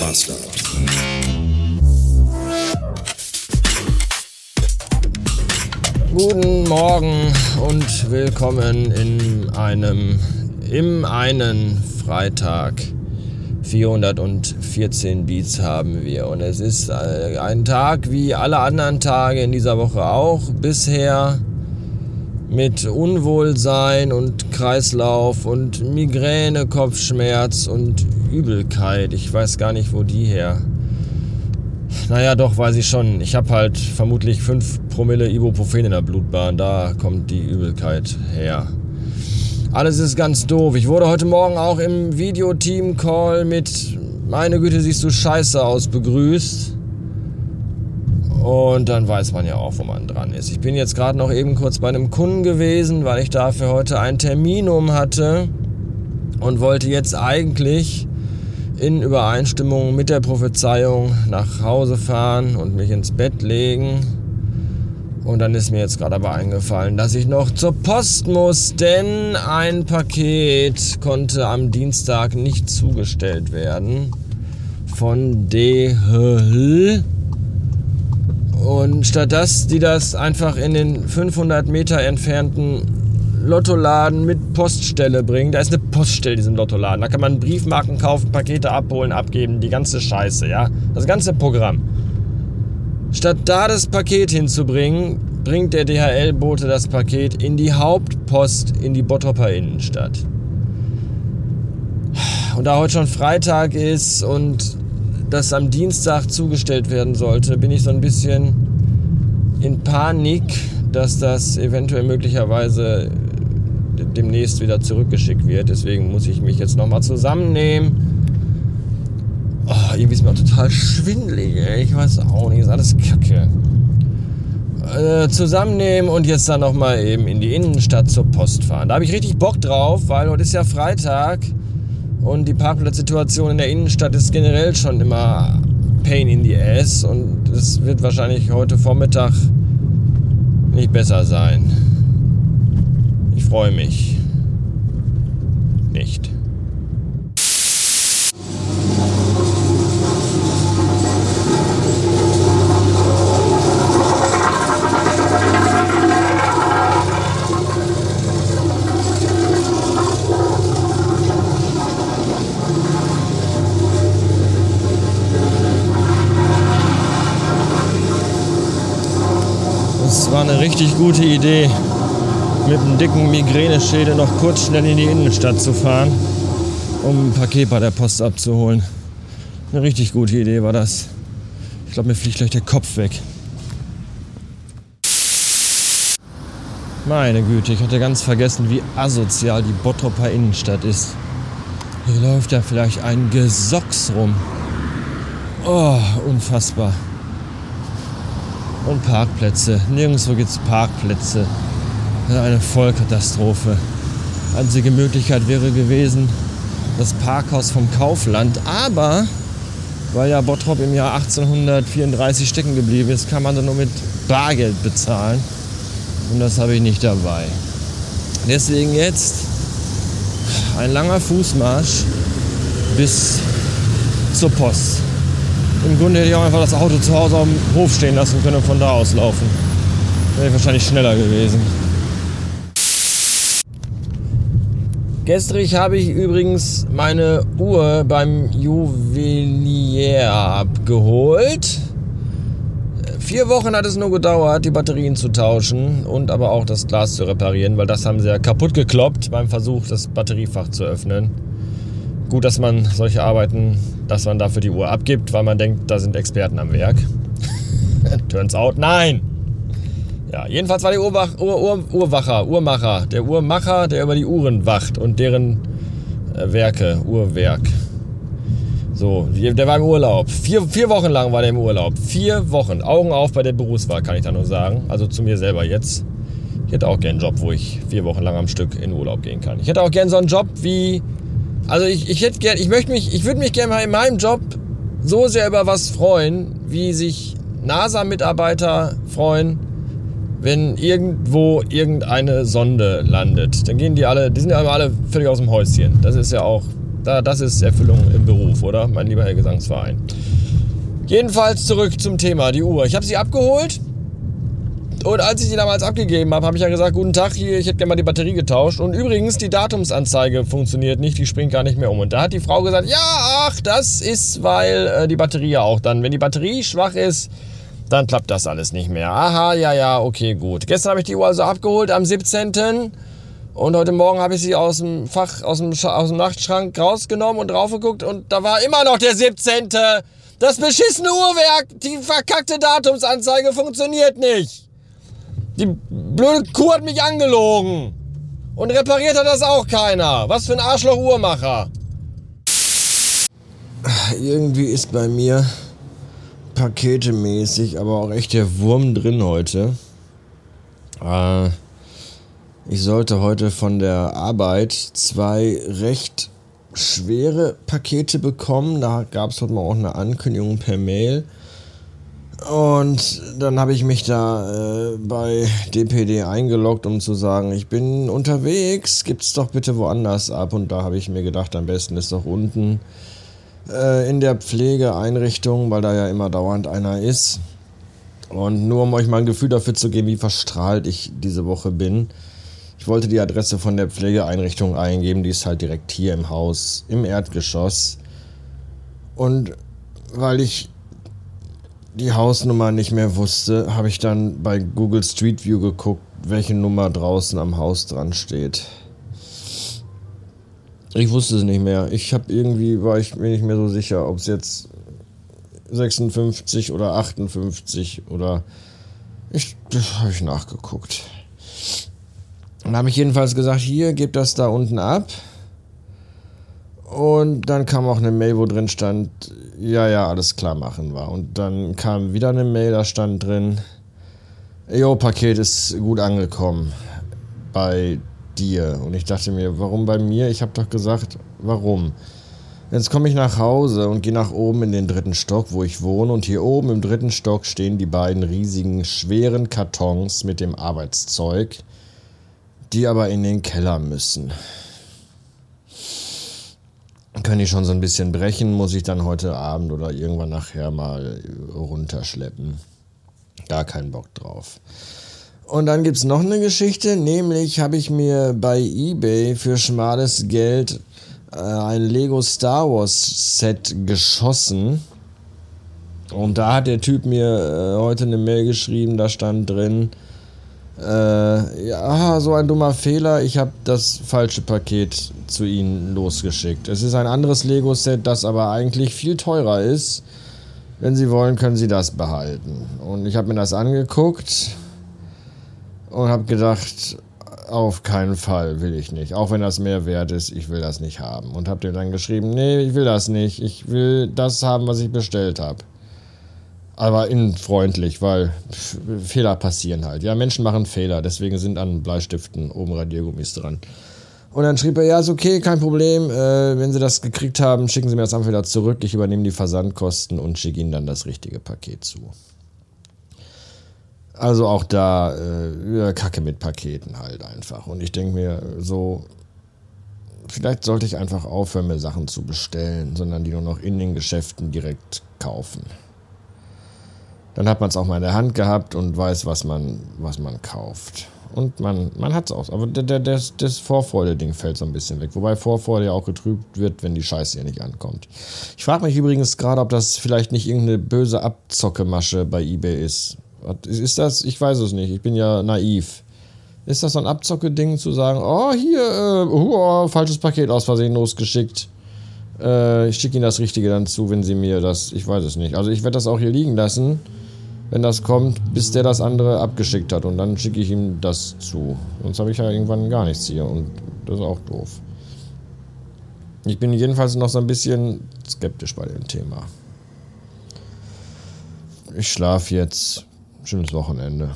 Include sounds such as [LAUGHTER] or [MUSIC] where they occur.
Master. Guten Morgen und willkommen in einem, im einen Freitag. 414 Beats haben wir und es ist äh, ein Tag wie alle anderen Tage in dieser Woche auch bisher mit Unwohlsein und Kreislauf und Migräne, Kopfschmerz und Übelkeit. Ich weiß gar nicht, wo die her. Naja, doch, weiß ich schon. Ich habe halt vermutlich 5 Promille Ibuprofen in der Blutbahn. Da kommt die Übelkeit her. Alles ist ganz doof. Ich wurde heute Morgen auch im Videoteam-Call mit Meine Güte, siehst du scheiße aus begrüßt. Und dann weiß man ja auch, wo man dran ist. Ich bin jetzt gerade noch eben kurz bei einem Kunden gewesen, weil ich dafür heute einen Termin um hatte und wollte jetzt eigentlich in Übereinstimmung mit der Prophezeiung nach Hause fahren und mich ins Bett legen. Und dann ist mir jetzt gerade aber eingefallen, dass ich noch zur Post muss, denn ein Paket konnte am Dienstag nicht zugestellt werden von DHL. Und statt dass die das einfach in den 500 Meter entfernten Lottoladen mit Poststelle bringen, da ist eine Poststelle in diesem Lottoladen. Da kann man Briefmarken kaufen, Pakete abholen, abgeben, die ganze Scheiße, ja. Das ganze Programm. Statt da das Paket hinzubringen, bringt der DHL-Bote das Paket in die Hauptpost in die Bottropper Innenstadt. Und da heute schon Freitag ist und das am Dienstag zugestellt werden sollte, bin ich so ein bisschen in Panik, dass das eventuell möglicherweise demnächst wieder zurückgeschickt wird. Deswegen muss ich mich jetzt nochmal zusammennehmen. Oh, irgendwie ist mir auch total schwindelig. Ey. Ich weiß auch nicht, ist alles kacke. Äh, zusammennehmen und jetzt dann nochmal eben in die Innenstadt zur Post fahren. Da habe ich richtig Bock drauf, weil heute ist ja Freitag und die Parkplatzsituation in der Innenstadt ist generell schon immer Pain in the Ass und es wird wahrscheinlich heute Vormittag nicht besser sein. Ich freue mich. Nicht. Das war eine richtig gute Idee, mit einem dicken Migräneschädel noch kurz schnell in die Innenstadt zu fahren, um ein Paket bei der Post abzuholen. Eine richtig gute Idee war das. Ich glaube, mir fliegt gleich der Kopf weg. Meine Güte, ich hatte ganz vergessen, wie asozial die Bottropper Innenstadt ist. Hier läuft ja vielleicht ein Gesocks rum. Oh, unfassbar. Und Parkplätze. Nirgendwo gibt es Parkplätze. Eine Vollkatastrophe. Einzige Möglichkeit wäre gewesen, das Parkhaus vom Kaufland. Aber weil ja Bottrop im Jahr 1834 stecken geblieben ist, kann man dann nur mit Bargeld bezahlen. Und das habe ich nicht dabei. Deswegen jetzt ein langer Fußmarsch bis zur Post. Im Grunde hätte ich auch einfach das Auto zu Hause am Hof stehen lassen können und von da aus laufen. Wäre ich wahrscheinlich schneller gewesen. Gestrig habe ich übrigens meine Uhr beim Juwelier abgeholt. Vier Wochen hat es nur gedauert, die Batterien zu tauschen und aber auch das Glas zu reparieren, weil das haben sie ja kaputt gekloppt beim Versuch, das Batteriefach zu öffnen. Gut, dass man solche Arbeiten, dass man dafür die Uhr abgibt, weil man denkt, da sind Experten am Werk. [LAUGHS] Turns out, nein! Ja, jedenfalls war der Uhrwach, Uhr, Uhr, Uhrwacher, Uhrmacher, der Uhrmacher, der über die Uhren wacht und deren äh, Werke, Uhrwerk. So, der war im Urlaub. Vier, vier Wochen lang war der im Urlaub. Vier Wochen. Augen auf bei der Berufswahl, kann ich da nur sagen. Also zu mir selber jetzt. Ich hätte auch gern einen Job, wo ich vier Wochen lang am Stück in Urlaub gehen kann. Ich hätte auch gern so einen Job wie. Also ich, ich hätte gern, ich möchte mich, ich würde mich gerne mal in meinem Job so sehr über was freuen, wie sich NASA-Mitarbeiter freuen, wenn irgendwo irgendeine Sonde landet, dann gehen die alle, die sind ja alle völlig aus dem Häuschen. Das ist ja auch Da, das ist Erfüllung im Beruf, oder? Mein lieber Herr Gesangsverein. Jedenfalls zurück zum Thema, die Uhr. Ich habe sie abgeholt. Und als ich sie damals abgegeben habe, habe ich ja gesagt, guten Tag, hier, ich hätte gerne mal die Batterie getauscht. Und übrigens, die Datumsanzeige funktioniert nicht, die springt gar nicht mehr um. Und da hat die Frau gesagt, ja, ach, das ist, weil äh, die Batterie ja auch dann, wenn die Batterie schwach ist, dann klappt das alles nicht mehr. Aha, ja, ja, okay, gut. Gestern habe ich die Uhr also abgeholt am 17. Und heute Morgen habe ich sie aus dem Fach, aus dem, aus dem Nachtschrank rausgenommen und draufgeguckt und da war immer noch der 17. Das beschissene Uhrwerk, die verkackte Datumsanzeige funktioniert nicht. Die blöde Kuh hat mich angelogen. Und repariert hat das auch keiner. Was für ein Arschloch-Uhrmacher. Irgendwie ist bei mir paketemäßig aber auch echt der Wurm drin heute. Äh, ich sollte heute von der Arbeit zwei recht schwere Pakete bekommen. Da gab es heute mal auch eine Ankündigung per Mail. Und dann habe ich mich da äh, bei DPD eingeloggt, um zu sagen, ich bin unterwegs, gibt's doch bitte woanders ab. Und da habe ich mir gedacht, am besten ist doch unten äh, in der Pflegeeinrichtung, weil da ja immer dauernd einer ist. Und nur um euch mal ein Gefühl dafür zu geben, wie verstrahlt ich diese Woche bin. Ich wollte die Adresse von der Pflegeeinrichtung eingeben, die ist halt direkt hier im Haus, im Erdgeschoss. Und weil ich die Hausnummer nicht mehr wusste, habe ich dann bei Google Street View geguckt, welche Nummer draußen am Haus dran steht. Ich wusste es nicht mehr. Ich habe irgendwie, war ich mir nicht mehr so sicher, ob es jetzt 56 oder 58 oder. Ich, das habe ich nachgeguckt. Und habe ich jedenfalls gesagt, hier, gebt das da unten ab. Und dann kam auch eine Mail, wo drin stand, ja, ja, alles klar machen war. Und dann kam wieder eine Mail, da stand drin, Jo, Paket ist gut angekommen bei dir. Und ich dachte mir, warum bei mir? Ich habe doch gesagt, warum? Jetzt komme ich nach Hause und gehe nach oben in den dritten Stock, wo ich wohne. Und hier oben im dritten Stock stehen die beiden riesigen, schweren Kartons mit dem Arbeitszeug, die aber in den Keller müssen können die schon so ein bisschen brechen, muss ich dann heute Abend oder irgendwann nachher mal runterschleppen. Gar keinen Bock drauf. Und dann gibt es noch eine Geschichte, nämlich habe ich mir bei eBay für schmales Geld äh, ein Lego Star Wars Set geschossen. Und da hat der Typ mir äh, heute eine Mail geschrieben, da stand drin, äh, ja, so ein dummer Fehler. Ich habe das falsche Paket zu Ihnen losgeschickt. Es ist ein anderes Lego-Set, das aber eigentlich viel teurer ist. Wenn Sie wollen, können Sie das behalten. Und ich habe mir das angeguckt und habe gedacht, auf keinen Fall will ich nicht. Auch wenn das mehr wert ist, ich will das nicht haben. Und habe dir dann geschrieben, nee, ich will das nicht. Ich will das haben, was ich bestellt habe aber innen freundlich, weil Fehler passieren halt. Ja, Menschen machen Fehler, deswegen sind an Bleistiften oben Radiergummis dran. Und dann schrieb er, ja, ist okay, kein Problem. Äh, wenn Sie das gekriegt haben, schicken Sie mir das einfach wieder zurück. Ich übernehme die Versandkosten und schicke Ihnen dann das richtige Paket zu. Also auch da äh, Kacke mit Paketen halt einfach. Und ich denke mir so, vielleicht sollte ich einfach aufhören, mir Sachen zu bestellen, sondern die nur noch in den Geschäften direkt kaufen dann hat man es auch mal in der Hand gehabt und weiß, was man, was man kauft. Und man, man hat es auch. Aber das, das Vorfreude-Ding fällt so ein bisschen weg. Wobei Vorfreude ja auch getrübt wird, wenn die Scheiße hier nicht ankommt. Ich frage mich übrigens gerade, ob das vielleicht nicht irgendeine böse Abzockemasche bei eBay ist. Ist das? Ich weiß es nicht. Ich bin ja naiv. Ist das so ein Abzocke-Ding zu sagen, oh, hier, äh, oh, falsches Paket aus Versehen losgeschickt. Äh, ich schicke Ihnen das Richtige dann zu, wenn Sie mir das, ich weiß es nicht. Also ich werde das auch hier liegen lassen wenn das kommt, bis der das andere abgeschickt hat. Und dann schicke ich ihm das zu. Sonst habe ich ja irgendwann gar nichts hier. Und das ist auch doof. Ich bin jedenfalls noch so ein bisschen skeptisch bei dem Thema. Ich schlafe jetzt. Schönes Wochenende.